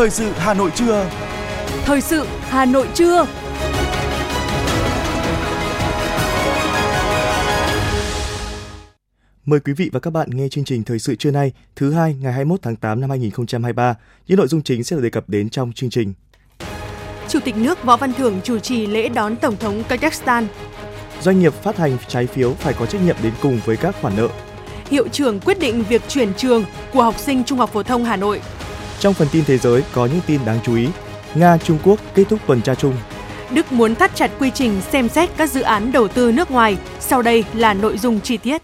Thời sự Hà Nội trưa. Thời sự Hà Nội trưa. Mời quý vị và các bạn nghe chương trình Thời sự trưa nay, thứ hai ngày 21 tháng 8 năm 2023. Những nội dung chính sẽ được đề cập đến trong chương trình. Chủ tịch nước Võ Văn Thưởng chủ trì lễ đón Tổng thống Kazakhstan. Doanh nghiệp phát hành trái phiếu phải có trách nhiệm đến cùng với các khoản nợ. Hiệu trưởng quyết định việc chuyển trường của học sinh Trung học phổ thông Hà Nội. Trong phần tin thế giới có những tin đáng chú ý. Nga, Trung Quốc kết thúc tuần tra chung. Đức muốn thắt chặt quy trình xem xét các dự án đầu tư nước ngoài. Sau đây là nội dung chi tiết.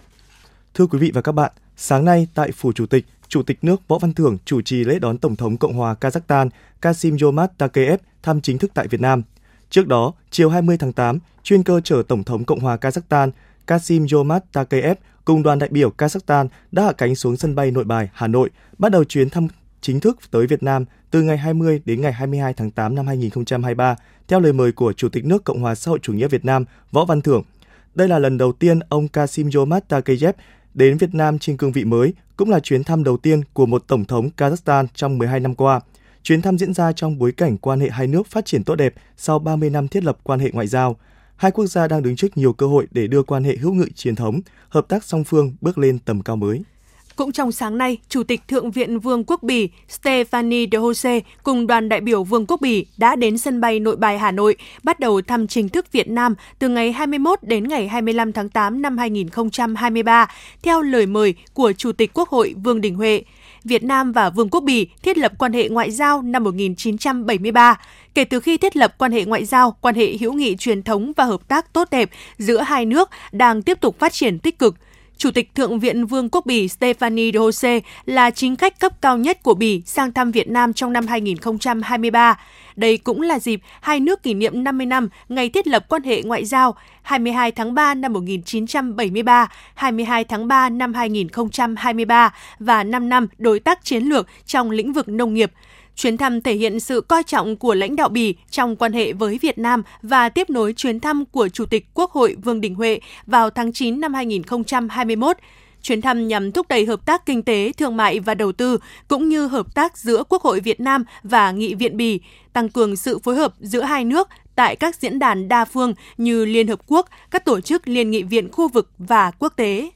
Thưa quý vị và các bạn, sáng nay tại Phủ Chủ tịch, Chủ tịch nước Võ Văn Thưởng chủ trì lễ đón Tổng thống Cộng hòa Kazakhstan Kasim Jomart Tokayev thăm chính thức tại Việt Nam. Trước đó, chiều 20 tháng 8, chuyên cơ chở Tổng thống Cộng hòa Kazakhstan Kasim Jomart Tokayev cùng đoàn đại biểu Kazakhstan đã hạ cánh xuống sân bay Nội Bài, Hà Nội, bắt đầu chuyến thăm chính thức tới Việt Nam từ ngày 20 đến ngày 22 tháng 8 năm 2023, theo lời mời của Chủ tịch nước Cộng hòa xã hội chủ nghĩa Việt Nam Võ Văn Thưởng. Đây là lần đầu tiên ông Kasim Yomat Takeyev đến Việt Nam trên cương vị mới, cũng là chuyến thăm đầu tiên của một tổng thống Kazakhstan trong 12 năm qua. Chuyến thăm diễn ra trong bối cảnh quan hệ hai nước phát triển tốt đẹp sau 30 năm thiết lập quan hệ ngoại giao. Hai quốc gia đang đứng trước nhiều cơ hội để đưa quan hệ hữu nghị truyền thống, hợp tác song phương bước lên tầm cao mới. Cũng trong sáng nay, Chủ tịch Thượng viện Vương quốc Bỉ Stephanie de Jose cùng đoàn đại biểu Vương quốc Bỉ đã đến sân bay Nội Bài Hà Nội, bắt đầu thăm chính thức Việt Nam từ ngày 21 đến ngày 25 tháng 8 năm 2023, theo lời mời của Chủ tịch Quốc hội Vương Đình Huệ. Việt Nam và Vương quốc Bỉ thiết lập quan hệ ngoại giao năm 1973. Kể từ khi thiết lập quan hệ ngoại giao, quan hệ hữu nghị truyền thống và hợp tác tốt đẹp giữa hai nước đang tiếp tục phát triển tích cực. Chủ tịch Thượng viện Vương quốc Bỉ Stephanie Rose là chính khách cấp cao nhất của Bỉ sang thăm Việt Nam trong năm 2023. Đây cũng là dịp hai nước kỷ niệm 50 năm ngày thiết lập quan hệ ngoại giao 22 tháng 3 năm 1973, 22 tháng 3 năm 2023 và 5 năm đối tác chiến lược trong lĩnh vực nông nghiệp. Chuyến thăm thể hiện sự coi trọng của lãnh đạo Bỉ trong quan hệ với Việt Nam và tiếp nối chuyến thăm của Chủ tịch Quốc hội Vương Đình Huệ vào tháng 9 năm 2021. Chuyến thăm nhằm thúc đẩy hợp tác kinh tế, thương mại và đầu tư, cũng như hợp tác giữa Quốc hội Việt Nam và Nghị viện Bỉ, tăng cường sự phối hợp giữa hai nước tại các diễn đàn đa phương như Liên Hợp Quốc, các tổ chức liên nghị viện khu vực và quốc tế.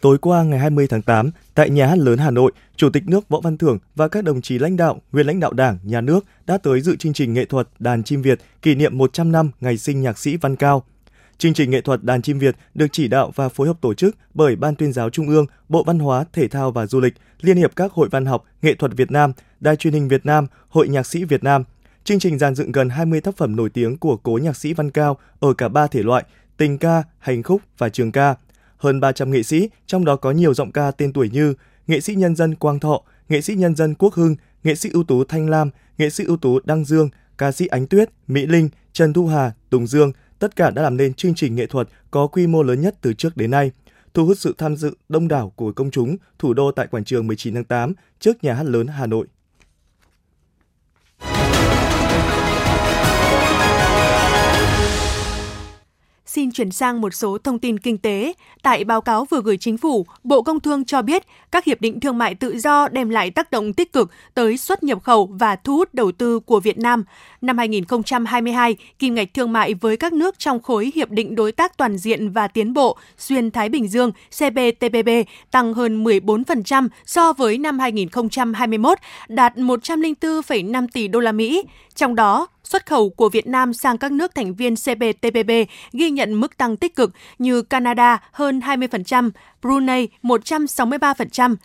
Tối qua ngày 20 tháng 8, tại Nhà hát lớn Hà Nội, Chủ tịch nước Võ Văn Thưởng và các đồng chí lãnh đạo, nguyên lãnh đạo Đảng, Nhà nước đã tới dự chương trình nghệ thuật Đàn chim Việt kỷ niệm 100 năm ngày sinh nhạc sĩ Văn Cao. Chương trình nghệ thuật Đàn chim Việt được chỉ đạo và phối hợp tổ chức bởi Ban tuyên giáo Trung ương, Bộ Văn hóa, Thể thao và Du lịch, Liên hiệp các hội văn học, nghệ thuật Việt Nam, Đài truyền hình Việt Nam, Hội nhạc sĩ Việt Nam. Chương trình dàn dựng gần 20 tác phẩm nổi tiếng của cố nhạc sĩ Văn Cao ở cả ba thể loại, tình ca, hành khúc và trường ca – hơn 300 nghệ sĩ, trong đó có nhiều giọng ca tên tuổi như nghệ sĩ nhân dân Quang Thọ, nghệ sĩ nhân dân Quốc Hưng, nghệ sĩ ưu tú Thanh Lam, nghệ sĩ ưu tú Đăng Dương, ca sĩ Ánh Tuyết, Mỹ Linh, Trần Thu Hà, Tùng Dương, tất cả đã làm nên chương trình nghệ thuật có quy mô lớn nhất từ trước đến nay, thu hút sự tham dự đông đảo của công chúng thủ đô tại quảng trường 19 tháng 8 trước nhà hát lớn Hà Nội. Xin chuyển sang một số thông tin kinh tế. Tại báo cáo vừa gửi chính phủ, Bộ Công Thương cho biết các hiệp định thương mại tự do đem lại tác động tích cực tới xuất nhập khẩu và thu hút đầu tư của Việt Nam. Năm 2022, kim ngạch thương mại với các nước trong khối Hiệp định Đối tác Toàn diện và Tiến bộ Xuyên Thái Bình Dương CPTPP tăng hơn 14% so với năm 2021, đạt 104,5 tỷ đô la Mỹ. Trong đó, xuất khẩu của Việt Nam sang các nước thành viên CPTPP ghi nhận mức tăng tích cực như Canada hơn 20%, Brunei 163%.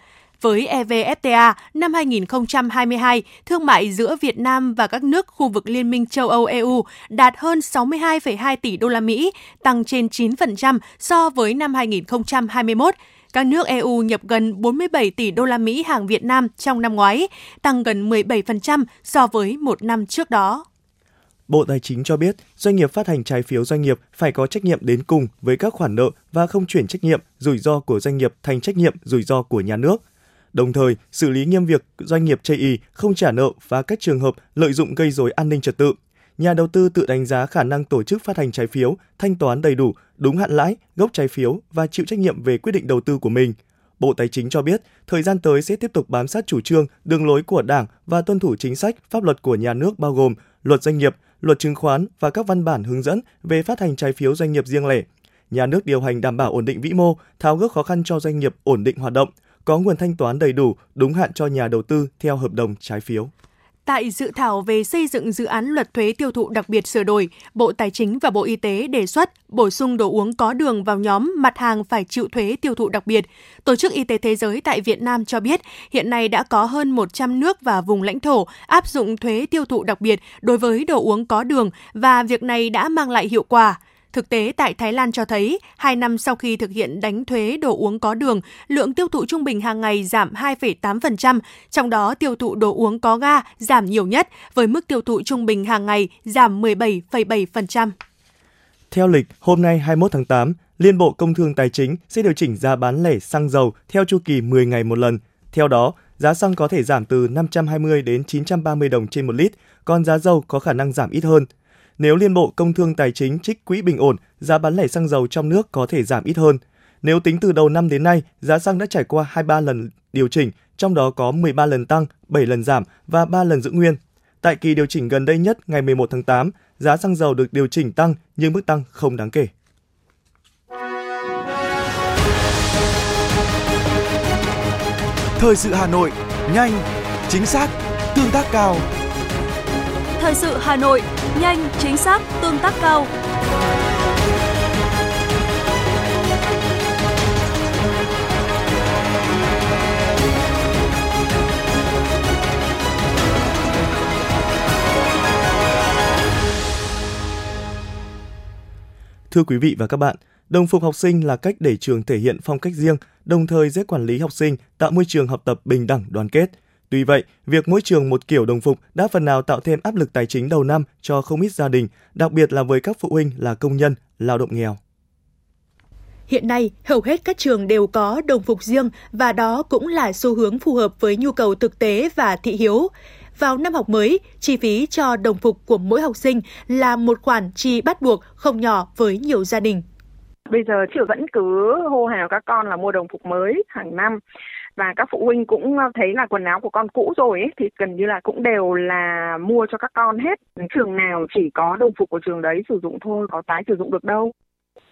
Với EVFTA năm 2022, thương mại giữa Việt Nam và các nước khu vực Liên minh châu Âu EU đạt hơn 62,2 tỷ đô la Mỹ, tăng trên 9% so với năm 2021 các nước EU nhập gần 47 tỷ đô la Mỹ hàng Việt Nam trong năm ngoái, tăng gần 17% so với một năm trước đó. Bộ Tài chính cho biết, doanh nghiệp phát hành trái phiếu doanh nghiệp phải có trách nhiệm đến cùng với các khoản nợ và không chuyển trách nhiệm rủi ro của doanh nghiệp thành trách nhiệm rủi ro của nhà nước. Đồng thời, xử lý nghiêm việc doanh nghiệp chây ý không trả nợ và các trường hợp lợi dụng gây rối an ninh trật tự. Nhà đầu tư tự đánh giá khả năng tổ chức phát hành trái phiếu, thanh toán đầy đủ, đúng hạn lãi, gốc trái phiếu và chịu trách nhiệm về quyết định đầu tư của mình. Bộ Tài chính cho biết, thời gian tới sẽ tiếp tục bám sát chủ trương, đường lối của Đảng và tuân thủ chính sách, pháp luật của nhà nước bao gồm luật doanh nghiệp, luật chứng khoán và các văn bản hướng dẫn về phát hành trái phiếu doanh nghiệp riêng lẻ. Nhà nước điều hành đảm bảo ổn định vĩ mô, tháo gỡ khó khăn cho doanh nghiệp ổn định hoạt động, có nguồn thanh toán đầy đủ, đúng hạn cho nhà đầu tư theo hợp đồng trái phiếu. Tại dự thảo về xây dựng dự án luật thuế tiêu thụ đặc biệt sửa đổi, Bộ Tài chính và Bộ Y tế đề xuất bổ sung đồ uống có đường vào nhóm mặt hàng phải chịu thuế tiêu thụ đặc biệt. Tổ chức Y tế Thế giới tại Việt Nam cho biết hiện nay đã có hơn 100 nước và vùng lãnh thổ áp dụng thuế tiêu thụ đặc biệt đối với đồ uống có đường và việc này đã mang lại hiệu quả. Thực tế tại Thái Lan cho thấy, 2 năm sau khi thực hiện đánh thuế đồ uống có đường, lượng tiêu thụ trung bình hàng ngày giảm 2,8%, trong đó tiêu thụ đồ uống có ga giảm nhiều nhất, với mức tiêu thụ trung bình hàng ngày giảm 17,7%. Theo lịch, hôm nay 21 tháng 8, Liên Bộ Công Thương Tài chính sẽ điều chỉnh giá bán lẻ xăng dầu theo chu kỳ 10 ngày một lần. Theo đó, giá xăng có thể giảm từ 520 đến 930 đồng trên một lít, còn giá dầu có khả năng giảm ít hơn. Nếu Liên Bộ Công Thương Tài chính trích quỹ bình ổn, giá bán lẻ xăng dầu trong nước có thể giảm ít hơn. Nếu tính từ đầu năm đến nay, giá xăng đã trải qua 23 lần điều chỉnh, trong đó có 13 lần tăng, 7 lần giảm và 3 lần giữ nguyên. Tại kỳ điều chỉnh gần đây nhất ngày 11 tháng 8, giá xăng dầu được điều chỉnh tăng nhưng mức tăng không đáng kể. Thời sự Hà Nội, nhanh, chính xác, tương tác cao. Thời sự Hà Nội, nhanh, chính xác, tương tác cao. Thưa quý vị và các bạn, đồng phục học sinh là cách để trường thể hiện phong cách riêng, đồng thời dễ quản lý học sinh, tạo môi trường học tập bình đẳng đoàn kết – Tuy vậy, việc mỗi trường một kiểu đồng phục đã phần nào tạo thêm áp lực tài chính đầu năm cho không ít gia đình, đặc biệt là với các phụ huynh là công nhân, lao động nghèo. Hiện nay, hầu hết các trường đều có đồng phục riêng và đó cũng là xu hướng phù hợp với nhu cầu thực tế và thị hiếu. Vào năm học mới, chi phí cho đồng phục của mỗi học sinh là một khoản chi bắt buộc không nhỏ với nhiều gia đình. Bây giờ trường vẫn cứ hô hào các con là mua đồng phục mới hàng năm và các phụ huynh cũng ờ, thấy là quần áo của con cũ rồi ấy, thì gần như là cũng đều là mua cho các con hết. Trường nào chỉ có đồng phục của trường đấy sử dụng thôi có tái sử dụng được đâu.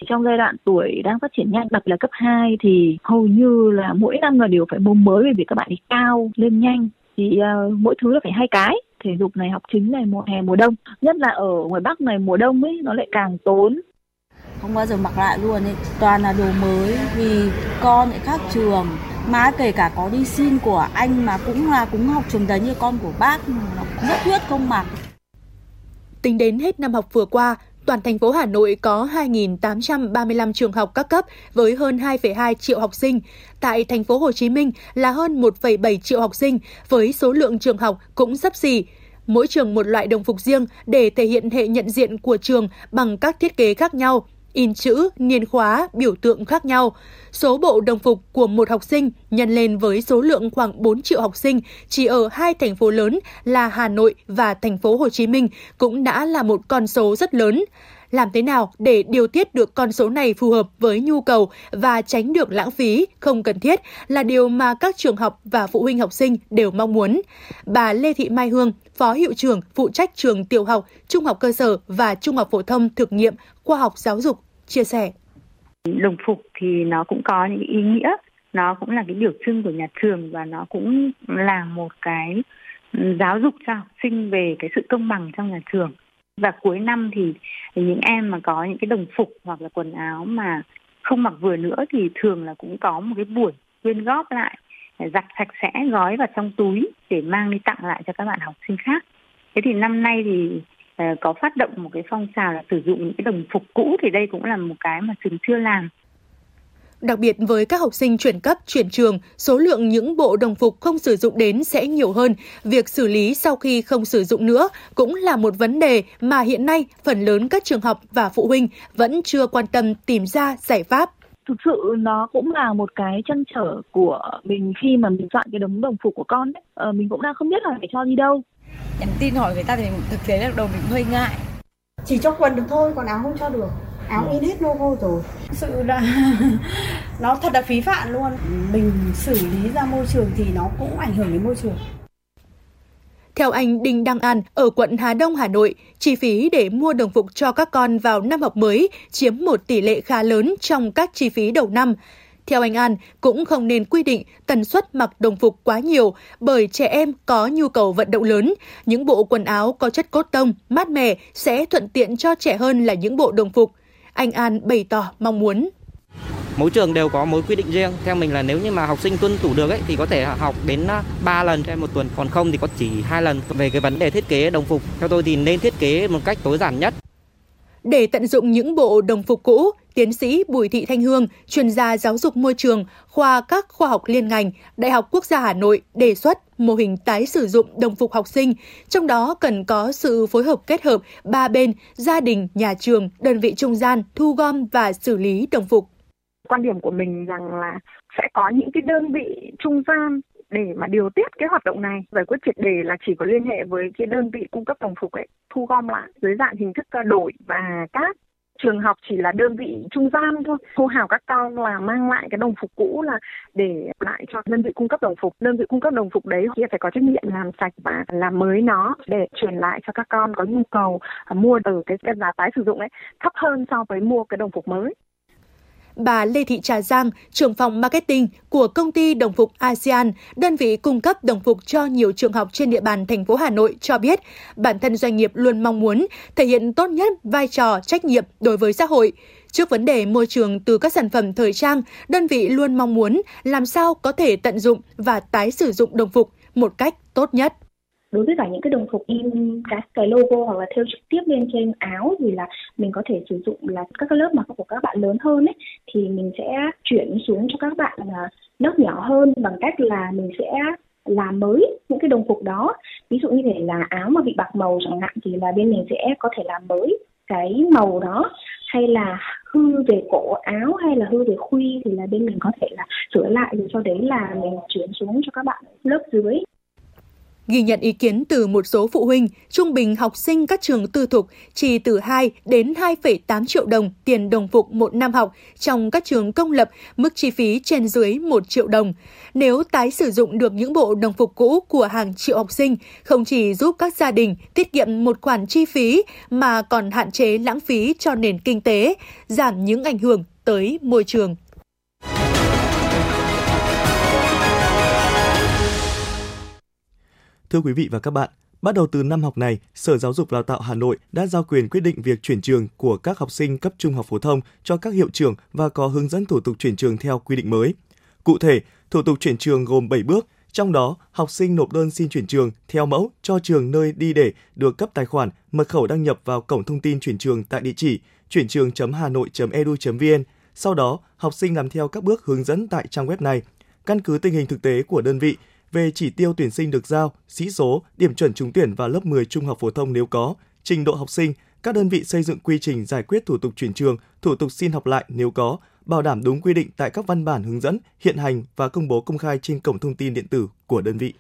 Trong giai đoạn tuổi đang phát triển nhanh, đặc biệt là cấp 2 thì hầu như là mỗi năm là đều phải mua mới bởi vì các bạn ấy cao lên nhanh. Thì uh, mỗi thứ là phải hai cái thể dục này học chính này mùa hè mùa đông. Nhất là ở ngoài bắc này mùa đông ấy nó lại càng tốn. Không bao giờ mặc lại luôn ấy toàn là đồ mới vì con lại khác trường mà kể cả có đi xin của anh mà cũng là cũng học trường đấy như con của bác nó rất thuyết không mặc Tính đến hết năm học vừa qua, toàn thành phố Hà Nội có 2.835 trường học các cấp với hơn 2,2 triệu học sinh. Tại thành phố Hồ Chí Minh là hơn 1,7 triệu học sinh với số lượng trường học cũng sắp xỉ. Mỗi trường một loại đồng phục riêng để thể hiện hệ nhận diện của trường bằng các thiết kế khác nhau in chữ, niên khóa, biểu tượng khác nhau. Số bộ đồng phục của một học sinh nhân lên với số lượng khoảng 4 triệu học sinh chỉ ở hai thành phố lớn là Hà Nội và thành phố Hồ Chí Minh cũng đã là một con số rất lớn. Làm thế nào để điều tiết được con số này phù hợp với nhu cầu và tránh được lãng phí không cần thiết là điều mà các trường học và phụ huynh học sinh đều mong muốn. Bà Lê Thị Mai Hương, Phó Hiệu trưởng phụ trách trường tiểu học, trung học cơ sở và trung học phổ thông thực nghiệm khoa học giáo dục chia sẻ. Đồng phục thì nó cũng có những ý nghĩa, nó cũng là cái biểu trưng của nhà trường và nó cũng là một cái giáo dục cho học sinh về cái sự công bằng trong nhà trường và cuối năm thì những em mà có những cái đồng phục hoặc là quần áo mà không mặc vừa nữa thì thường là cũng có một cái buổi quyên góp lại giặt sạch sẽ, gói vào trong túi để mang đi tặng lại cho các bạn học sinh khác. Thế thì năm nay thì ờ, có phát động một cái phong trào là sử dụng những cái đồng phục cũ thì đây cũng là một cái mà trường chưa làm. Đặc biệt với các học sinh chuyển cấp, chuyển trường, số lượng những bộ đồng phục không sử dụng đến sẽ nhiều hơn. Việc xử lý sau khi không sử dụng nữa cũng là một vấn đề mà hiện nay phần lớn các trường học và phụ huynh vẫn chưa quan tâm tìm ra giải pháp thực sự nó cũng là một cái trăn trở của mình khi mà mình chọn cái đống đồng phục của con ấy. Ờ, mình cũng đang không biết là phải cho đi đâu nhắn tin hỏi người ta thì thực tế là đầu mình hơi ngại chỉ cho quần được thôi còn áo không cho được áo in hết logo rồi thực sự là nó thật là phí phạm luôn mình xử lý ra môi trường thì nó cũng ảnh hưởng đến môi trường theo anh Đinh Đăng An ở quận Hà Đông, Hà Nội, chi phí để mua đồng phục cho các con vào năm học mới chiếm một tỷ lệ khá lớn trong các chi phí đầu năm. Theo anh An, cũng không nên quy định tần suất mặc đồng phục quá nhiều bởi trẻ em có nhu cầu vận động lớn. Những bộ quần áo có chất cốt tông, mát mẻ sẽ thuận tiện cho trẻ hơn là những bộ đồng phục. Anh An bày tỏ mong muốn. Mỗi trường đều có mỗi quy định riêng. Theo mình là nếu như mà học sinh tuân thủ được ấy thì có thể học đến 3 lần trên một tuần. Còn không thì có chỉ hai lần. Về cái vấn đề thiết kế đồng phục theo tôi thì nên thiết kế một cách tối giản nhất. Để tận dụng những bộ đồng phục cũ, tiến sĩ Bùi Thị Thanh Hương, chuyên gia giáo dục môi trường, khoa các khoa học liên ngành, Đại học Quốc gia Hà Nội đề xuất mô hình tái sử dụng đồng phục học sinh, trong đó cần có sự phối hợp kết hợp ba bên, gia đình, nhà trường, đơn vị trung gian, thu gom và xử lý đồng phục. Quan điểm của mình rằng là sẽ có những cái đơn vị trung gian để mà điều tiết cái hoạt động này. Giải quyết triệt đề là chỉ có liên hệ với cái đơn vị cung cấp đồng phục ấy thu gom lại dưới dạng hình thức à, đổi và các trường học chỉ là đơn vị trung gian thôi. Cô hào các con là mang lại cái đồng phục cũ là để lại cho đơn vị cung cấp đồng phục. Đơn vị cung cấp đồng phục đấy thì phải có trách nhiệm làm sạch và làm mới nó để chuyển lại cho các con có nhu cầu mua từ cái, cái giá tái sử dụng ấy thấp hơn so với mua cái đồng phục mới bà Lê Thị Trà Giang, trưởng phòng marketing của công ty đồng phục ASEAN, đơn vị cung cấp đồng phục cho nhiều trường học trên địa bàn thành phố Hà Nội cho biết, bản thân doanh nghiệp luôn mong muốn thể hiện tốt nhất vai trò trách nhiệm đối với xã hội. Trước vấn đề môi trường từ các sản phẩm thời trang, đơn vị luôn mong muốn làm sao có thể tận dụng và tái sử dụng đồng phục một cách tốt nhất đối với cả những cái đồng phục in các cái logo hoặc là theo trực tiếp lên trên áo thì là mình có thể sử dụng là các lớp mặc của các bạn lớn hơn ấy, thì mình sẽ chuyển xuống cho các bạn là lớp nhỏ hơn bằng cách là mình sẽ làm mới những cái đồng phục đó. Ví dụ như thể là áo mà bị bạc màu chẳng hạn thì là bên mình sẽ có thể làm mới cái màu đó. Hay là hư về cổ áo hay là hư về khuy thì là bên mình có thể là sửa lại rồi sau đấy là mình chuyển xuống cho các bạn lớp dưới. Ghi nhận ý kiến từ một số phụ huynh, trung bình học sinh các trường tư thục chỉ từ 2 đến 2,8 triệu đồng tiền đồng phục một năm học trong các trường công lập, mức chi phí trên dưới 1 triệu đồng. Nếu tái sử dụng được những bộ đồng phục cũ của hàng triệu học sinh, không chỉ giúp các gia đình tiết kiệm một khoản chi phí mà còn hạn chế lãng phí cho nền kinh tế, giảm những ảnh hưởng tới môi trường. Thưa quý vị và các bạn, bắt đầu từ năm học này, Sở Giáo dục Đào tạo Hà Nội đã giao quyền quyết định việc chuyển trường của các học sinh cấp trung học phổ thông cho các hiệu trưởng và có hướng dẫn thủ tục chuyển trường theo quy định mới. Cụ thể, thủ tục chuyển trường gồm 7 bước, trong đó học sinh nộp đơn xin chuyển trường theo mẫu cho trường nơi đi để được cấp tài khoản, mật khẩu đăng nhập vào cổng thông tin chuyển trường tại địa chỉ chuyển trường.hanoi.edu.vn. Sau đó, học sinh làm theo các bước hướng dẫn tại trang web này. Căn cứ tình hình thực tế của đơn vị, về chỉ tiêu tuyển sinh được giao, sĩ số, điểm chuẩn trúng tuyển vào lớp 10 trung học phổ thông nếu có, trình độ học sinh, các đơn vị xây dựng quy trình giải quyết thủ tục chuyển trường, thủ tục xin học lại nếu có, bảo đảm đúng quy định tại các văn bản hướng dẫn, hiện hành và công bố công khai trên cổng thông tin điện tử của đơn vị.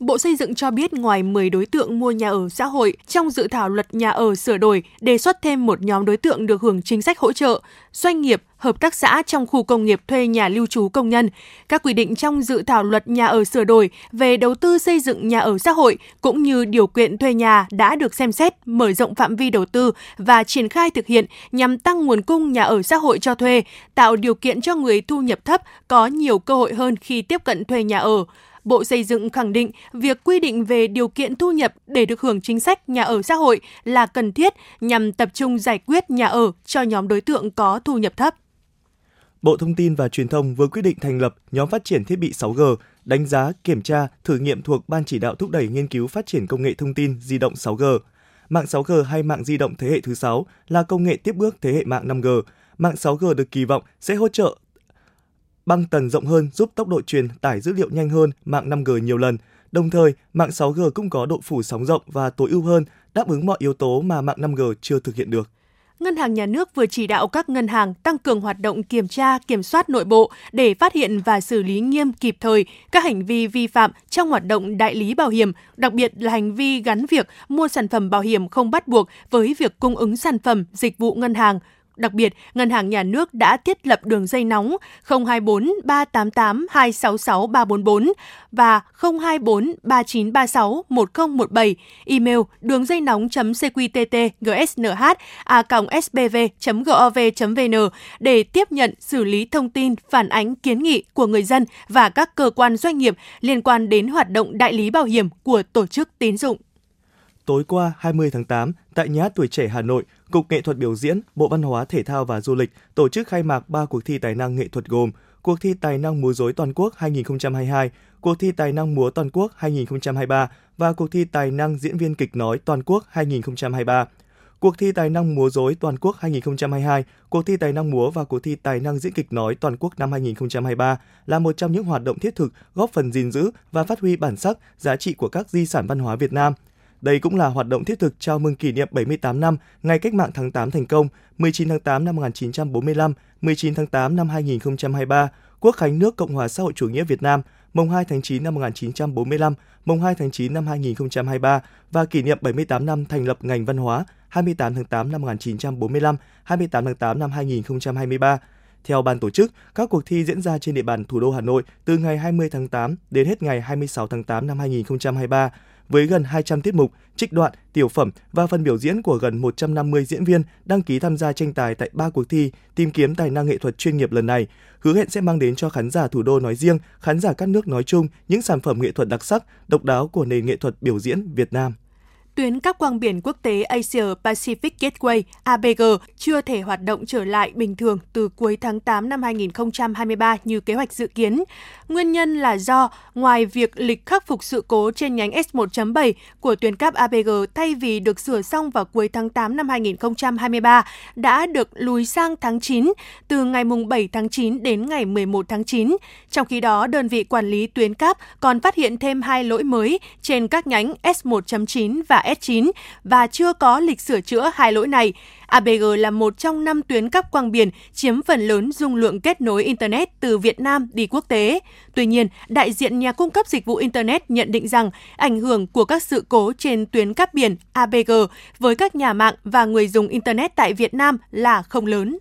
Bộ Xây dựng cho biết ngoài 10 đối tượng mua nhà ở xã hội, trong dự thảo luật nhà ở sửa đổi đề xuất thêm một nhóm đối tượng được hưởng chính sách hỗ trợ, doanh nghiệp, hợp tác xã trong khu công nghiệp thuê nhà lưu trú công nhân. Các quy định trong dự thảo luật nhà ở sửa đổi về đầu tư xây dựng nhà ở xã hội cũng như điều kiện thuê nhà đã được xem xét, mở rộng phạm vi đầu tư và triển khai thực hiện nhằm tăng nguồn cung nhà ở xã hội cho thuê, tạo điều kiện cho người thu nhập thấp có nhiều cơ hội hơn khi tiếp cận thuê nhà ở. Bộ Xây dựng khẳng định việc quy định về điều kiện thu nhập để được hưởng chính sách nhà ở xã hội là cần thiết nhằm tập trung giải quyết nhà ở cho nhóm đối tượng có thu nhập thấp. Bộ Thông tin và Truyền thông vừa quyết định thành lập nhóm phát triển thiết bị 6G, đánh giá, kiểm tra, thử nghiệm thuộc Ban chỉ đạo thúc đẩy nghiên cứu phát triển công nghệ thông tin di động 6G. Mạng 6G hay mạng di động thế hệ thứ 6 là công nghệ tiếp bước thế hệ mạng 5G. Mạng 6G được kỳ vọng sẽ hỗ trợ băng tần rộng hơn giúp tốc độ truyền tải dữ liệu nhanh hơn mạng 5G nhiều lần. Đồng thời, mạng 6G cũng có độ phủ sóng rộng và tối ưu hơn, đáp ứng mọi yếu tố mà mạng 5G chưa thực hiện được. Ngân hàng Nhà nước vừa chỉ đạo các ngân hàng tăng cường hoạt động kiểm tra, kiểm soát nội bộ để phát hiện và xử lý nghiêm kịp thời các hành vi vi phạm trong hoạt động đại lý bảo hiểm, đặc biệt là hành vi gắn việc mua sản phẩm bảo hiểm không bắt buộc với việc cung ứng sản phẩm, dịch vụ ngân hàng, Đặc biệt, Ngân hàng Nhà nước đã thiết lập đường dây nóng 024 388 266 344 và 024 3936 1017, email đường dây nóng cqtt gsnh a sbv.gov.vn để tiếp nhận xử lý thông tin, phản ánh kiến nghị của người dân và các cơ quan doanh nghiệp liên quan đến hoạt động đại lý bảo hiểm của tổ chức tín dụng. Tối qua 20 tháng 8, tại Nhà hát Tuổi Trẻ Hà Nội, Cục Nghệ thuật Biểu diễn, Bộ Văn hóa Thể thao và Du lịch tổ chức khai mạc 3 cuộc thi tài năng nghệ thuật gồm cuộc thi Tài năng múa rối toàn quốc 2022, cuộc thi Tài năng múa toàn quốc 2023 và cuộc thi Tài năng diễn viên kịch nói toàn quốc 2023. Cuộc thi Tài năng múa rối toàn quốc 2022, cuộc thi Tài năng múa và cuộc thi Tài năng diễn kịch nói toàn quốc năm 2023 là một trong những hoạt động thiết thực góp phần gìn giữ và phát huy bản sắc, giá trị của các di sản văn hóa Việt Nam – đây cũng là hoạt động thiết thực chào mừng kỷ niệm 78 năm ngày Cách mạng tháng 8 thành công, 19 tháng 8 năm 1945, 19 tháng 8 năm 2023, Quốc khánh nước Cộng hòa xã hội chủ nghĩa Việt Nam, mùng 2 tháng 9 năm 1945, mùng 2 tháng 9 năm 2023 và kỷ niệm 78 năm thành lập ngành văn hóa 28 tháng 8 năm 1945, 28 tháng 8 năm 2023. Theo ban tổ chức, các cuộc thi diễn ra trên địa bàn thủ đô Hà Nội từ ngày 20 tháng 8 đến hết ngày 26 tháng 8 năm 2023 với gần 200 tiết mục, trích đoạn, tiểu phẩm và phần biểu diễn của gần 150 diễn viên đăng ký tham gia tranh tài tại ba cuộc thi tìm kiếm tài năng nghệ thuật chuyên nghiệp lần này, hứa hẹn sẽ mang đến cho khán giả thủ đô nói riêng, khán giả các nước nói chung những sản phẩm nghệ thuật đặc sắc, độc đáo của nền nghệ thuật biểu diễn Việt Nam tuyến các quang biển quốc tế Asia Pacific Gateway ABG chưa thể hoạt động trở lại bình thường từ cuối tháng 8 năm 2023 như kế hoạch dự kiến. Nguyên nhân là do ngoài việc lịch khắc phục sự cố trên nhánh S1.7 của tuyến cáp ABG thay vì được sửa xong vào cuối tháng 8 năm 2023 đã được lùi sang tháng 9 từ ngày 7 tháng 9 đến ngày 11 tháng 9. Trong khi đó, đơn vị quản lý tuyến cáp còn phát hiện thêm hai lỗi mới trên các nhánh S1.9 và S9 và chưa có lịch sửa chữa hai lỗi này. ABG là một trong năm tuyến cáp quang biển chiếm phần lớn dung lượng kết nối Internet từ Việt Nam đi quốc tế. Tuy nhiên, đại diện nhà cung cấp dịch vụ Internet nhận định rằng ảnh hưởng của các sự cố trên tuyến cáp biển ABG với các nhà mạng và người dùng Internet tại Việt Nam là không lớn.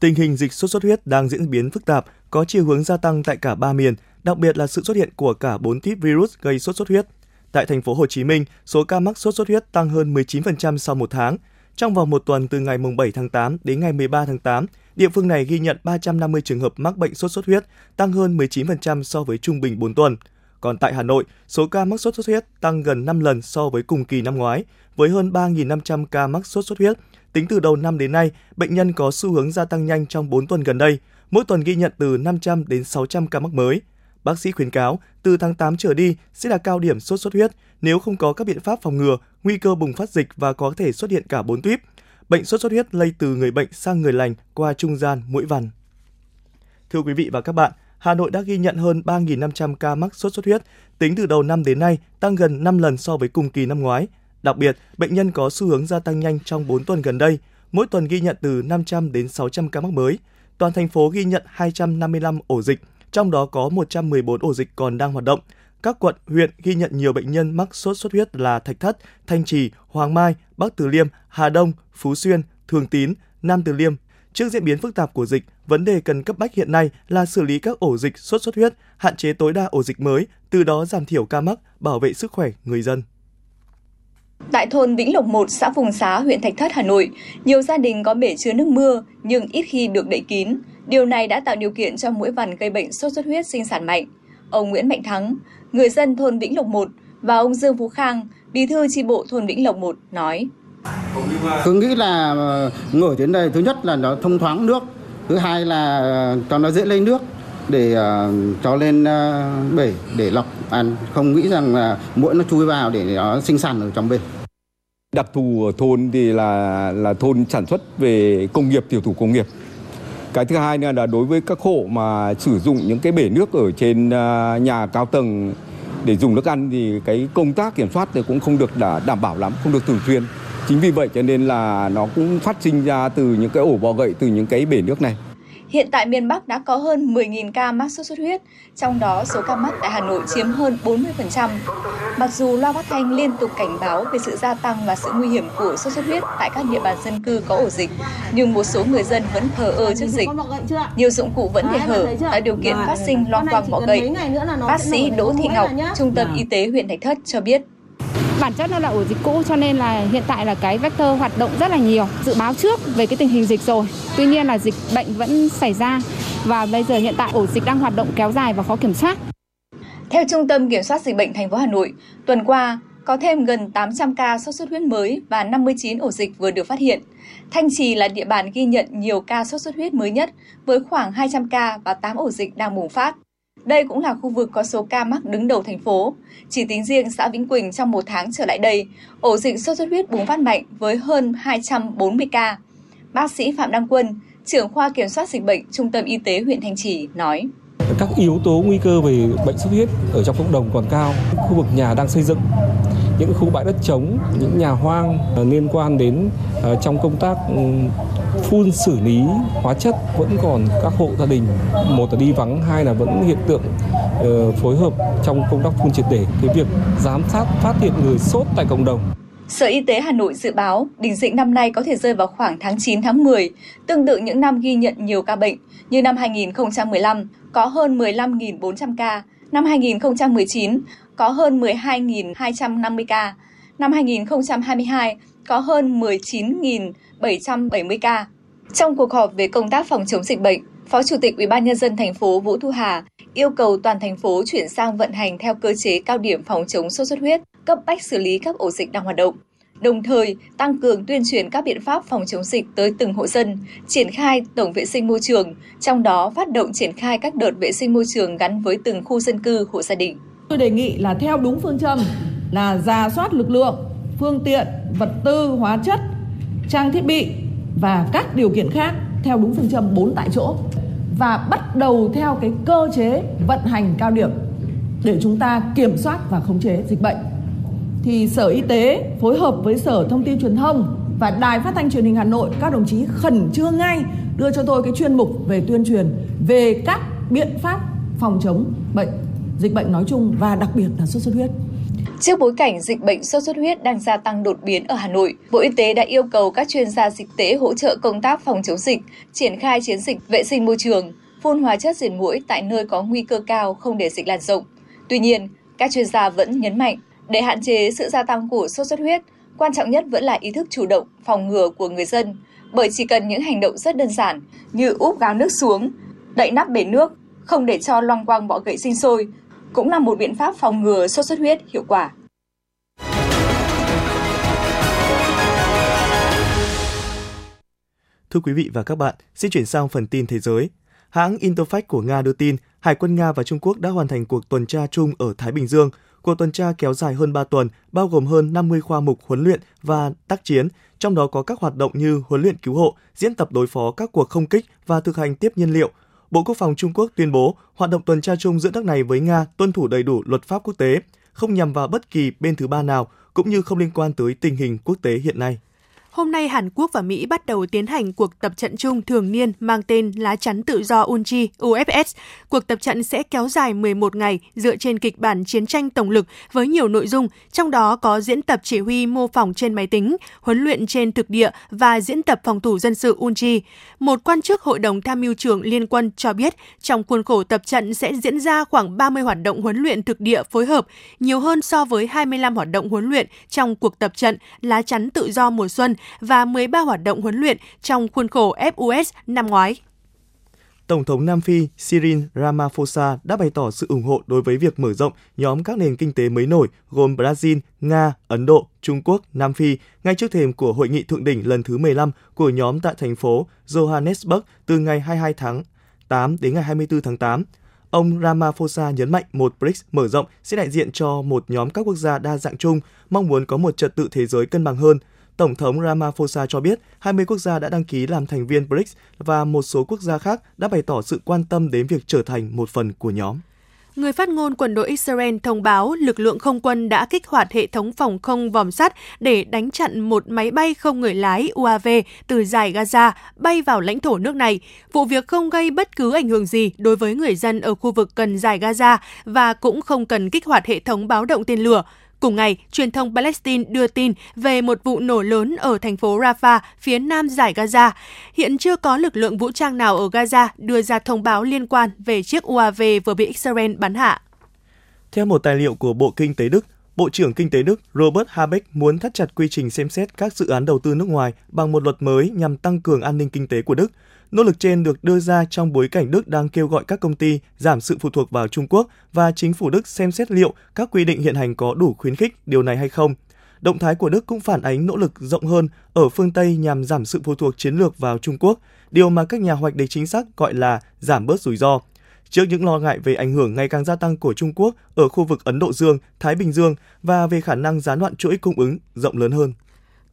Tình hình dịch sốt xuất huyết đang diễn biến phức tạp, có chiều hướng gia tăng tại cả ba miền, đặc biệt là sự xuất hiện của cả bốn típ virus gây sốt xuất huyết. Tại thành phố Hồ Chí Minh, số ca mắc sốt xuất huyết tăng hơn 19% sau một tháng. Trong vòng một tuần từ ngày 7 tháng 8 đến ngày 13 tháng 8, địa phương này ghi nhận 350 trường hợp mắc bệnh sốt xuất huyết, tăng hơn 19% so với trung bình 4 tuần. Còn tại Hà Nội, số ca mắc sốt xuất huyết tăng gần 5 lần so với cùng kỳ năm ngoái, với hơn 3.500 ca mắc sốt xuất huyết. Tính từ đầu năm đến nay, bệnh nhân có xu hướng gia tăng nhanh trong 4 tuần gần đây, mỗi tuần ghi nhận từ 500 đến 600 ca mắc mới. Bác sĩ khuyến cáo từ tháng 8 trở đi sẽ là cao điểm sốt xuất huyết. Nếu không có các biện pháp phòng ngừa, nguy cơ bùng phát dịch và có thể xuất hiện cả bốn tuyếp. Bệnh sốt xuất huyết lây từ người bệnh sang người lành qua trung gian mũi vằn. Thưa quý vị và các bạn, Hà Nội đã ghi nhận hơn 3.500 ca mắc sốt xuất huyết, tính từ đầu năm đến nay tăng gần 5 lần so với cùng kỳ năm ngoái. Đặc biệt, bệnh nhân có xu hướng gia tăng nhanh trong 4 tuần gần đây, mỗi tuần ghi nhận từ 500 đến 600 ca mắc mới. Toàn thành phố ghi nhận 255 ổ dịch, trong đó có 114 ổ dịch còn đang hoạt động. Các quận, huyện ghi nhận nhiều bệnh nhân mắc sốt xuất huyết là Thạch Thất, Thanh Trì, Hoàng Mai, Bắc Từ Liêm, Hà Đông, Phú Xuyên, Thường Tín, Nam Từ Liêm. Trước diễn biến phức tạp của dịch, vấn đề cần cấp bách hiện nay là xử lý các ổ dịch sốt xuất huyết, hạn chế tối đa ổ dịch mới, từ đó giảm thiểu ca mắc, bảo vệ sức khỏe người dân. Tại thôn Vĩnh Lộc 1, xã Phùng Xá, huyện Thạch Thất, Hà Nội, nhiều gia đình có bể chứa nước mưa nhưng ít khi được đậy kín. Điều này đã tạo điều kiện cho mũi vằn gây bệnh sốt xuất huyết sinh sản mạnh. Ông Nguyễn Mạnh Thắng, người dân thôn Vĩnh Lộc 1 và ông Dương Phú Khang, bí thư chi bộ thôn Vĩnh Lộc 1 nói. cứ nghĩ là ờ, ngửi đến đây thứ nhất là nó thông thoáng nước, thứ hai là ờ, cho nó dễ lấy nước để uh, cho lên uh, bể để lọc. Ăn không nghĩ rằng là mũi nó chui vào để nó sinh sản ở trong bể. Đặc thù ở thôn thì là là thôn sản xuất về công nghiệp tiểu thủ công nghiệp. Cái thứ hai nữa là đối với các hộ mà sử dụng những cái bể nước ở trên nhà cao tầng để dùng nước ăn thì cái công tác kiểm soát thì cũng không được đảm bảo lắm không được thường xuyên. Chính vì vậy cho nên là nó cũng phát sinh ra từ những cái ổ bọ gậy từ những cái bể nước này. Hiện tại miền Bắc đã có hơn 10.000 ca mắc sốt xuất huyết, trong đó số ca mắc tại Hà Nội chiếm hơn 40%. Mặc dù Loa Phát Thanh liên tục cảnh báo về sự gia tăng và sự nguy hiểm của sốt xuất huyết tại các địa bàn dân cư có ổ dịch, nhưng một số người dân vẫn thờ ơ trước dịch. Nhiều dụng cụ vẫn để hở, tạo điều kiện phát sinh loang quang bọ gậy. Bác sĩ Đỗ Thị Ngọc, Trung tâm Y tế huyện Thạch Thất cho biết bản chất nó là ổ dịch cũ cho nên là hiện tại là cái vector hoạt động rất là nhiều dự báo trước về cái tình hình dịch rồi tuy nhiên là dịch bệnh vẫn xảy ra và bây giờ hiện tại ổ dịch đang hoạt động kéo dài và khó kiểm soát theo Trung tâm Kiểm soát Dịch bệnh thành phố Hà Nội, tuần qua có thêm gần 800 ca sốt xuất huyết mới và 59 ổ dịch vừa được phát hiện. Thanh Trì là địa bàn ghi nhận nhiều ca sốt xuất huyết mới nhất với khoảng 200 ca và 8 ổ dịch đang bùng phát. Đây cũng là khu vực có số ca mắc đứng đầu thành phố. Chỉ tính riêng xã Vĩnh Quỳnh trong một tháng trở lại đây, ổ dịch sốt xuất huyết bùng phát mạnh với hơn 240 ca. Bác sĩ Phạm Đăng Quân, trưởng khoa kiểm soát dịch bệnh Trung tâm Y tế huyện Thanh Trì nói. Các yếu tố nguy cơ về bệnh xuất huyết ở trong cộng đồng còn cao. Khu vực nhà đang xây dựng, những khu bãi đất trống, những nhà hoang ờ, liên quan đến ờ, trong công tác ừ, phun xử lý hóa chất vẫn còn các hộ gia đình. Một là đi vắng hai là vẫn hiện tượng ờ, phối hợp trong công tác phun triệt để. Cái việc giám sát phát hiện người sốt tại cộng đồng. Sở Y tế Hà Nội dự báo đỉnh dịch năm nay có thể rơi vào khoảng tháng 9 tháng 10, tương tự những năm ghi nhận nhiều ca bệnh như năm 2015 có hơn 15.400 ca, năm 2019 có hơn 12.250 ca, năm 2022 có hơn 19.770 ca. Trong cuộc họp về công tác phòng chống dịch bệnh, Phó Chủ tịch UBND thành phố Vũ Thu Hà yêu cầu toàn thành phố chuyển sang vận hành theo cơ chế cao điểm phòng chống sốt xuất huyết, cấp bách xử lý các ổ dịch đang hoạt động. Đồng thời, tăng cường tuyên truyền các biện pháp phòng chống dịch tới từng hộ dân, triển khai tổng vệ sinh môi trường, trong đó phát động triển khai các đợt vệ sinh môi trường gắn với từng khu dân cư, hộ gia đình. Tôi đề nghị là theo đúng phương châm là ra soát lực lượng, phương tiện, vật tư, hóa chất, trang thiết bị và các điều kiện khác theo đúng phương châm 4 tại chỗ và bắt đầu theo cái cơ chế vận hành cao điểm để chúng ta kiểm soát và khống chế dịch bệnh. Thì Sở Y tế phối hợp với Sở Thông tin Truyền thông và Đài Phát thanh Truyền hình Hà Nội các đồng chí khẩn trương ngay đưa cho tôi cái chuyên mục về tuyên truyền về các biện pháp phòng chống bệnh dịch bệnh nói chung và đặc biệt là sốt xuất huyết. Trước bối cảnh dịch bệnh sốt xuất huyết đang gia tăng đột biến ở Hà Nội, Bộ Y tế đã yêu cầu các chuyên gia dịch tễ hỗ trợ công tác phòng chống dịch, triển khai chiến dịch vệ sinh môi trường, phun hóa chất diệt mũi tại nơi có nguy cơ cao không để dịch lan rộng. Tuy nhiên, các chuyên gia vẫn nhấn mạnh, để hạn chế sự gia tăng của sốt xuất huyết, quan trọng nhất vẫn là ý thức chủ động, phòng ngừa của người dân, bởi chỉ cần những hành động rất đơn giản như úp gáo nước xuống, đậy nắp bể nước, không để cho loang quang bọ gậy sinh sôi, cũng là một biện pháp phòng ngừa sốt xuất huyết hiệu quả. Thưa quý vị và các bạn, xin chuyển sang phần tin thế giới. Hãng Interfax của Nga đưa tin, Hải quân Nga và Trung Quốc đã hoàn thành cuộc tuần tra chung ở Thái Bình Dương. Cuộc tuần tra kéo dài hơn 3 tuần, bao gồm hơn 50 khoa mục huấn luyện và tác chiến, trong đó có các hoạt động như huấn luyện cứu hộ, diễn tập đối phó các cuộc không kích và thực hành tiếp nhiên liệu. Bộ Quốc phòng Trung Quốc tuyên bố hoạt động tuần tra chung giữa nước này với Nga tuân thủ đầy đủ luật pháp quốc tế, không nhằm vào bất kỳ bên thứ ba nào, cũng như không liên quan tới tình hình quốc tế hiện nay. Hôm nay, Hàn Quốc và Mỹ bắt đầu tiến hành cuộc tập trận chung thường niên mang tên Lá chắn tự do Unchi UFS. Cuộc tập trận sẽ kéo dài 11 ngày dựa trên kịch bản chiến tranh tổng lực với nhiều nội dung, trong đó có diễn tập chỉ huy mô phỏng trên máy tính, huấn luyện trên thực địa và diễn tập phòng thủ dân sự Unchi. Một quan chức Hội đồng Tham mưu trưởng Liên quân cho biết trong khuôn khổ tập trận sẽ diễn ra khoảng 30 hoạt động huấn luyện thực địa phối hợp, nhiều hơn so với 25 hoạt động huấn luyện trong cuộc tập trận Lá chắn tự do mùa xuân và 13 hoạt động huấn luyện trong khuôn khổ FUS năm ngoái. Tổng thống Nam Phi Cyril Ramaphosa đã bày tỏ sự ủng hộ đối với việc mở rộng nhóm các nền kinh tế mới nổi gồm Brazil, Nga, Ấn Độ, Trung Quốc, Nam Phi ngay trước thềm của hội nghị thượng đỉnh lần thứ 15 của nhóm tại thành phố Johannesburg từ ngày 22 tháng 8 đến ngày 24 tháng 8. Ông Ramaphosa nhấn mạnh một BRICS mở rộng sẽ đại diện cho một nhóm các quốc gia đa dạng chung, mong muốn có một trật tự thế giới cân bằng hơn – Tổng thống Ramaphosa cho biết 20 quốc gia đã đăng ký làm thành viên BRICS và một số quốc gia khác đã bày tỏ sự quan tâm đến việc trở thành một phần của nhóm. Người phát ngôn quân đội Israel thông báo lực lượng không quân đã kích hoạt hệ thống phòng không vòm sắt để đánh chặn một máy bay không người lái UAV từ giải Gaza bay vào lãnh thổ nước này. Vụ việc không gây bất cứ ảnh hưởng gì đối với người dân ở khu vực gần giải Gaza và cũng không cần kích hoạt hệ thống báo động tên lửa. Cùng ngày, truyền thông Palestine đưa tin về một vụ nổ lớn ở thành phố Rafah, phía nam giải Gaza. Hiện chưa có lực lượng vũ trang nào ở Gaza đưa ra thông báo liên quan về chiếc UAV vừa bị Israel bắn hạ. Theo một tài liệu của Bộ Kinh tế Đức, Bộ trưởng Kinh tế Đức Robert Habeck muốn thắt chặt quy trình xem xét các dự án đầu tư nước ngoài bằng một luật mới nhằm tăng cường an ninh kinh tế của Đức – Nỗ lực trên được đưa ra trong bối cảnh Đức đang kêu gọi các công ty giảm sự phụ thuộc vào Trung Quốc và chính phủ Đức xem xét liệu các quy định hiện hành có đủ khuyến khích điều này hay không. Động thái của Đức cũng phản ánh nỗ lực rộng hơn ở phương Tây nhằm giảm sự phụ thuộc chiến lược vào Trung Quốc, điều mà các nhà hoạch định chính sách gọi là giảm bớt rủi ro. Trước những lo ngại về ảnh hưởng ngày càng gia tăng của Trung Quốc ở khu vực Ấn Độ Dương, Thái Bình Dương và về khả năng gián đoạn chuỗi cung ứng rộng lớn hơn.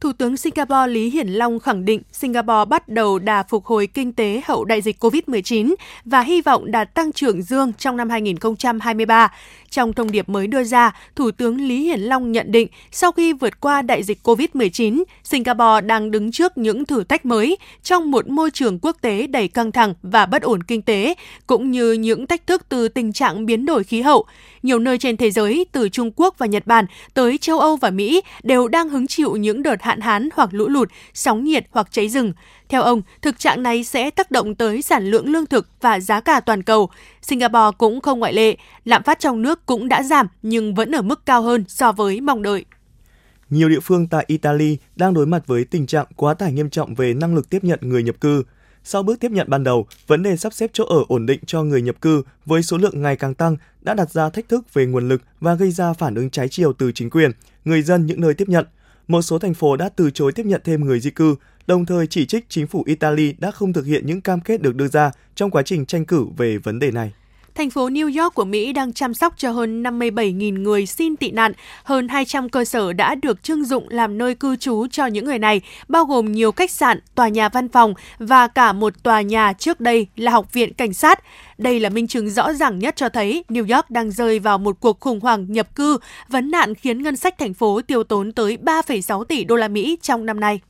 Thủ tướng Singapore Lý Hiển Long khẳng định Singapore bắt đầu đà phục hồi kinh tế hậu đại dịch COVID-19 và hy vọng đạt tăng trưởng dương trong năm 2023. Trong thông điệp mới đưa ra, Thủ tướng Lý Hiển Long nhận định sau khi vượt qua đại dịch COVID-19, Singapore đang đứng trước những thử thách mới trong một môi trường quốc tế đầy căng thẳng và bất ổn kinh tế, cũng như những thách thức từ tình trạng biến đổi khí hậu. Nhiều nơi trên thế giới, từ Trung Quốc và Nhật Bản tới châu Âu và Mỹ đều đang hứng chịu những đợt hạn hán hoặc lũ lụt, sóng nhiệt hoặc cháy rừng. Theo ông, thực trạng này sẽ tác động tới sản lượng lương thực và giá cả toàn cầu. Singapore cũng không ngoại lệ, lạm phát trong nước cũng đã giảm nhưng vẫn ở mức cao hơn so với mong đợi. Nhiều địa phương tại Italy đang đối mặt với tình trạng quá tải nghiêm trọng về năng lực tiếp nhận người nhập cư. Sau bước tiếp nhận ban đầu, vấn đề sắp xếp chỗ ở ổn định cho người nhập cư với số lượng ngày càng tăng đã đặt ra thách thức về nguồn lực và gây ra phản ứng trái chiều từ chính quyền, người dân những nơi tiếp nhận. Một số thành phố đã từ chối tiếp nhận thêm người di cư, đồng thời chỉ trích chính phủ Italy đã không thực hiện những cam kết được đưa ra trong quá trình tranh cử về vấn đề này. Thành phố New York của Mỹ đang chăm sóc cho hơn 57.000 người xin tị nạn. Hơn 200 cơ sở đã được trưng dụng làm nơi cư trú cho những người này, bao gồm nhiều khách sạn, tòa nhà văn phòng và cả một tòa nhà trước đây là Học viện Cảnh sát. Đây là minh chứng rõ ràng nhất cho thấy New York đang rơi vào một cuộc khủng hoảng nhập cư, vấn nạn khiến ngân sách thành phố tiêu tốn tới 3,6 tỷ đô la Mỹ trong năm nay.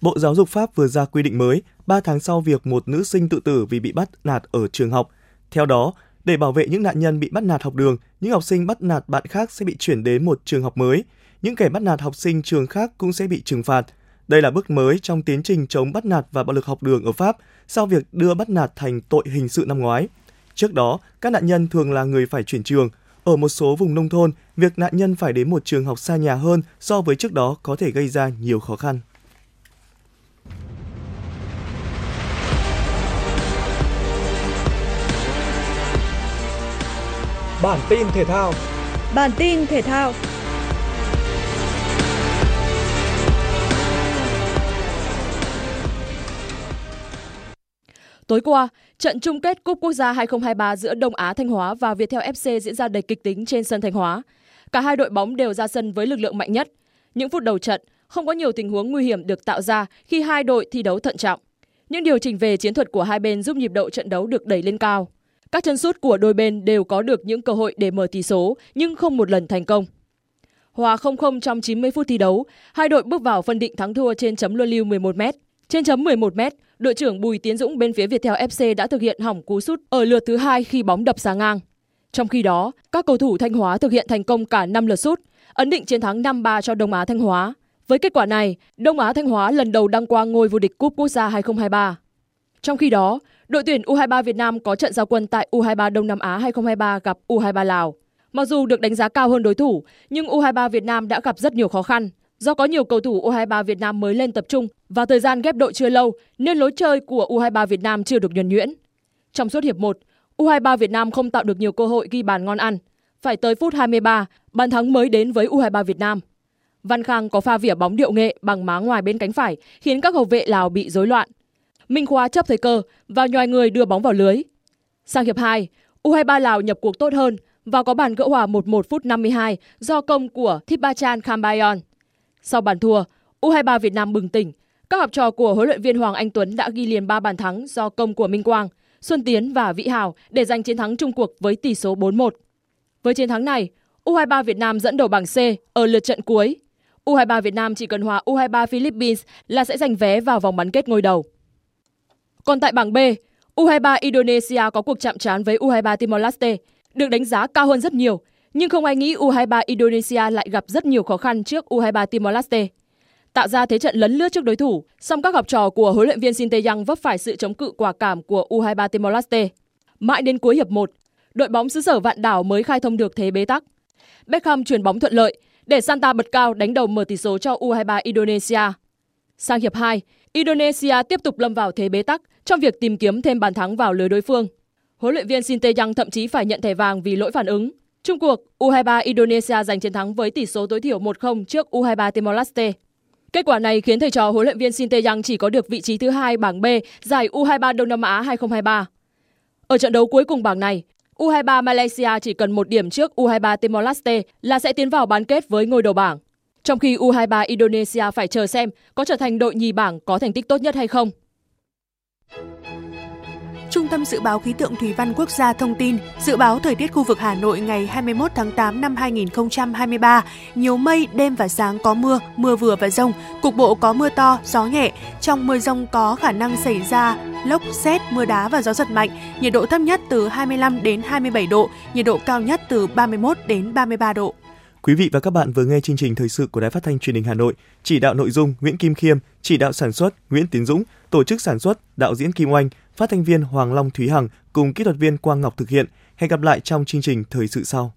Bộ Giáo dục Pháp vừa ra quy định mới 3 tháng sau việc một nữ sinh tự tử vì bị bắt nạt ở trường học. Theo đó, để bảo vệ những nạn nhân bị bắt nạt học đường, những học sinh bắt nạt bạn khác sẽ bị chuyển đến một trường học mới. Những kẻ bắt nạt học sinh trường khác cũng sẽ bị trừng phạt. Đây là bước mới trong tiến trình chống bắt nạt và bạo lực học đường ở Pháp sau việc đưa bắt nạt thành tội hình sự năm ngoái. Trước đó, các nạn nhân thường là người phải chuyển trường. Ở một số vùng nông thôn, việc nạn nhân phải đến một trường học xa nhà hơn so với trước đó có thể gây ra nhiều khó khăn. Bản tin thể thao. Bản tin thể thao. Tối qua, trận chung kết Cúp Quốc gia 2023 giữa Đông Á Thanh Hóa và Viettel FC diễn ra đầy kịch tính trên sân Thanh Hóa. Cả hai đội bóng đều ra sân với lực lượng mạnh nhất. Những phút đầu trận, không có nhiều tình huống nguy hiểm được tạo ra khi hai đội thi đấu thận trọng. Những điều chỉnh về chiến thuật của hai bên giúp nhịp độ trận đấu được đẩy lên cao. Các chân sút của đôi bên đều có được những cơ hội để mở tỷ số nhưng không một lần thành công. Hòa 0-0 trong 90 phút thi đấu, hai đội bước vào phân định thắng thua trên chấm luân lưu 11m. Trên chấm 11m, đội trưởng Bùi Tiến Dũng bên phía Viettel FC đã thực hiện hỏng cú sút ở lượt thứ hai khi bóng đập xa ngang. Trong khi đó, các cầu thủ Thanh Hóa thực hiện thành công cả 5 lượt sút, ấn định chiến thắng 5-3 cho Đông Á Thanh Hóa. Với kết quả này, Đông Á Thanh Hóa lần đầu đăng quang ngôi vô địch Cúp Quốc gia 2023. Trong khi đó, Đội tuyển U23 Việt Nam có trận giao quân tại U23 Đông Nam Á 2023 gặp U23 Lào. Mặc dù được đánh giá cao hơn đối thủ, nhưng U23 Việt Nam đã gặp rất nhiều khó khăn. Do có nhiều cầu thủ U23 Việt Nam mới lên tập trung và thời gian ghép đội chưa lâu nên lối chơi của U23 Việt Nam chưa được nhuần nhuyễn. Trong suốt hiệp 1, U23 Việt Nam không tạo được nhiều cơ hội ghi bàn ngon ăn. Phải tới phút 23, bàn thắng mới đến với U23 Việt Nam. Văn Khang có pha vỉa bóng điệu nghệ bằng má ngoài bên cánh phải khiến các hậu vệ Lào bị rối loạn. Minh Khoa chấp thời cơ và nhòi người đưa bóng vào lưới. Sang hiệp 2, U23 Lào nhập cuộc tốt hơn và có bàn gỡ hòa 1-1 phút 52 do công của Thipachan Khambayon. Sau bàn thua, U23 Việt Nam bừng tỉnh. Các học trò của huấn luyện viên Hoàng Anh Tuấn đã ghi liền 3 bàn thắng do công của Minh Quang. Xuân Tiến và Vĩ Hào để giành chiến thắng chung cuộc với tỷ số 4-1. Với chiến thắng này, U23 Việt Nam dẫn đầu bảng C ở lượt trận cuối. U23 Việt Nam chỉ cần hòa U23 Philippines là sẽ giành vé vào vòng bán kết ngôi đầu. Còn tại bảng B, U23 Indonesia có cuộc chạm trán với U23 Timor-Leste, được đánh giá cao hơn rất nhiều, nhưng không ai nghĩ U23 Indonesia lại gặp rất nhiều khó khăn trước U23 Timor-Leste. Tạo ra thế trận lấn lướt trước đối thủ, song các học trò của huấn luyện viên Shin Tae-yang vấp phải sự chống cự quả cảm của U23 Timor-Leste. Mãi đến cuối hiệp 1, đội bóng xứ sở vạn đảo mới khai thông được thế bế tắc. Beckham chuyển bóng thuận lợi để Santa bật cao đánh đầu mở tỷ số cho U23 Indonesia. Sang hiệp 2, Indonesia tiếp tục lâm vào thế bế tắc trong việc tìm kiếm thêm bàn thắng vào lưới đối phương. Huấn luyện viên Shin Tae-yang thậm chí phải nhận thẻ vàng vì lỗi phản ứng. Trung cuộc, U23 Indonesia giành chiến thắng với tỷ số tối thiểu 1-0 trước U23 Timor-Leste. Kết quả này khiến thầy trò huấn luyện viên Shin Tae-yang chỉ có được vị trí thứ hai bảng B giải U23 Đông Nam Á 2023. Ở trận đấu cuối cùng bảng này, U23 Malaysia chỉ cần một điểm trước U23 Timor-Leste là sẽ tiến vào bán kết với ngôi đầu bảng. Trong khi U23 Indonesia phải chờ xem có trở thành đội nhì bảng có thành tích tốt nhất hay không. Trung tâm Dự báo Khí tượng Thủy văn Quốc gia thông tin, dự báo thời tiết khu vực Hà Nội ngày 21 tháng 8 năm 2023, nhiều mây, đêm và sáng có mưa, mưa vừa và rông, cục bộ có mưa to, gió nhẹ. Trong mưa rông có khả năng xảy ra lốc, xét, mưa đá và gió giật mạnh, nhiệt độ thấp nhất từ 25 đến 27 độ, nhiệt độ cao nhất từ 31 đến 33 độ. Quý vị và các bạn vừa nghe chương trình thời sự của Đài Phát thanh Truyền hình Hà Nội, chỉ đạo nội dung Nguyễn Kim Khiêm, chỉ đạo sản xuất Nguyễn Tiến Dũng, tổ chức sản xuất đạo diễn Kim Oanh, phát thanh viên Hoàng Long Thúy Hằng cùng kỹ thuật viên Quang Ngọc thực hiện. Hẹn gặp lại trong chương trình thời sự sau.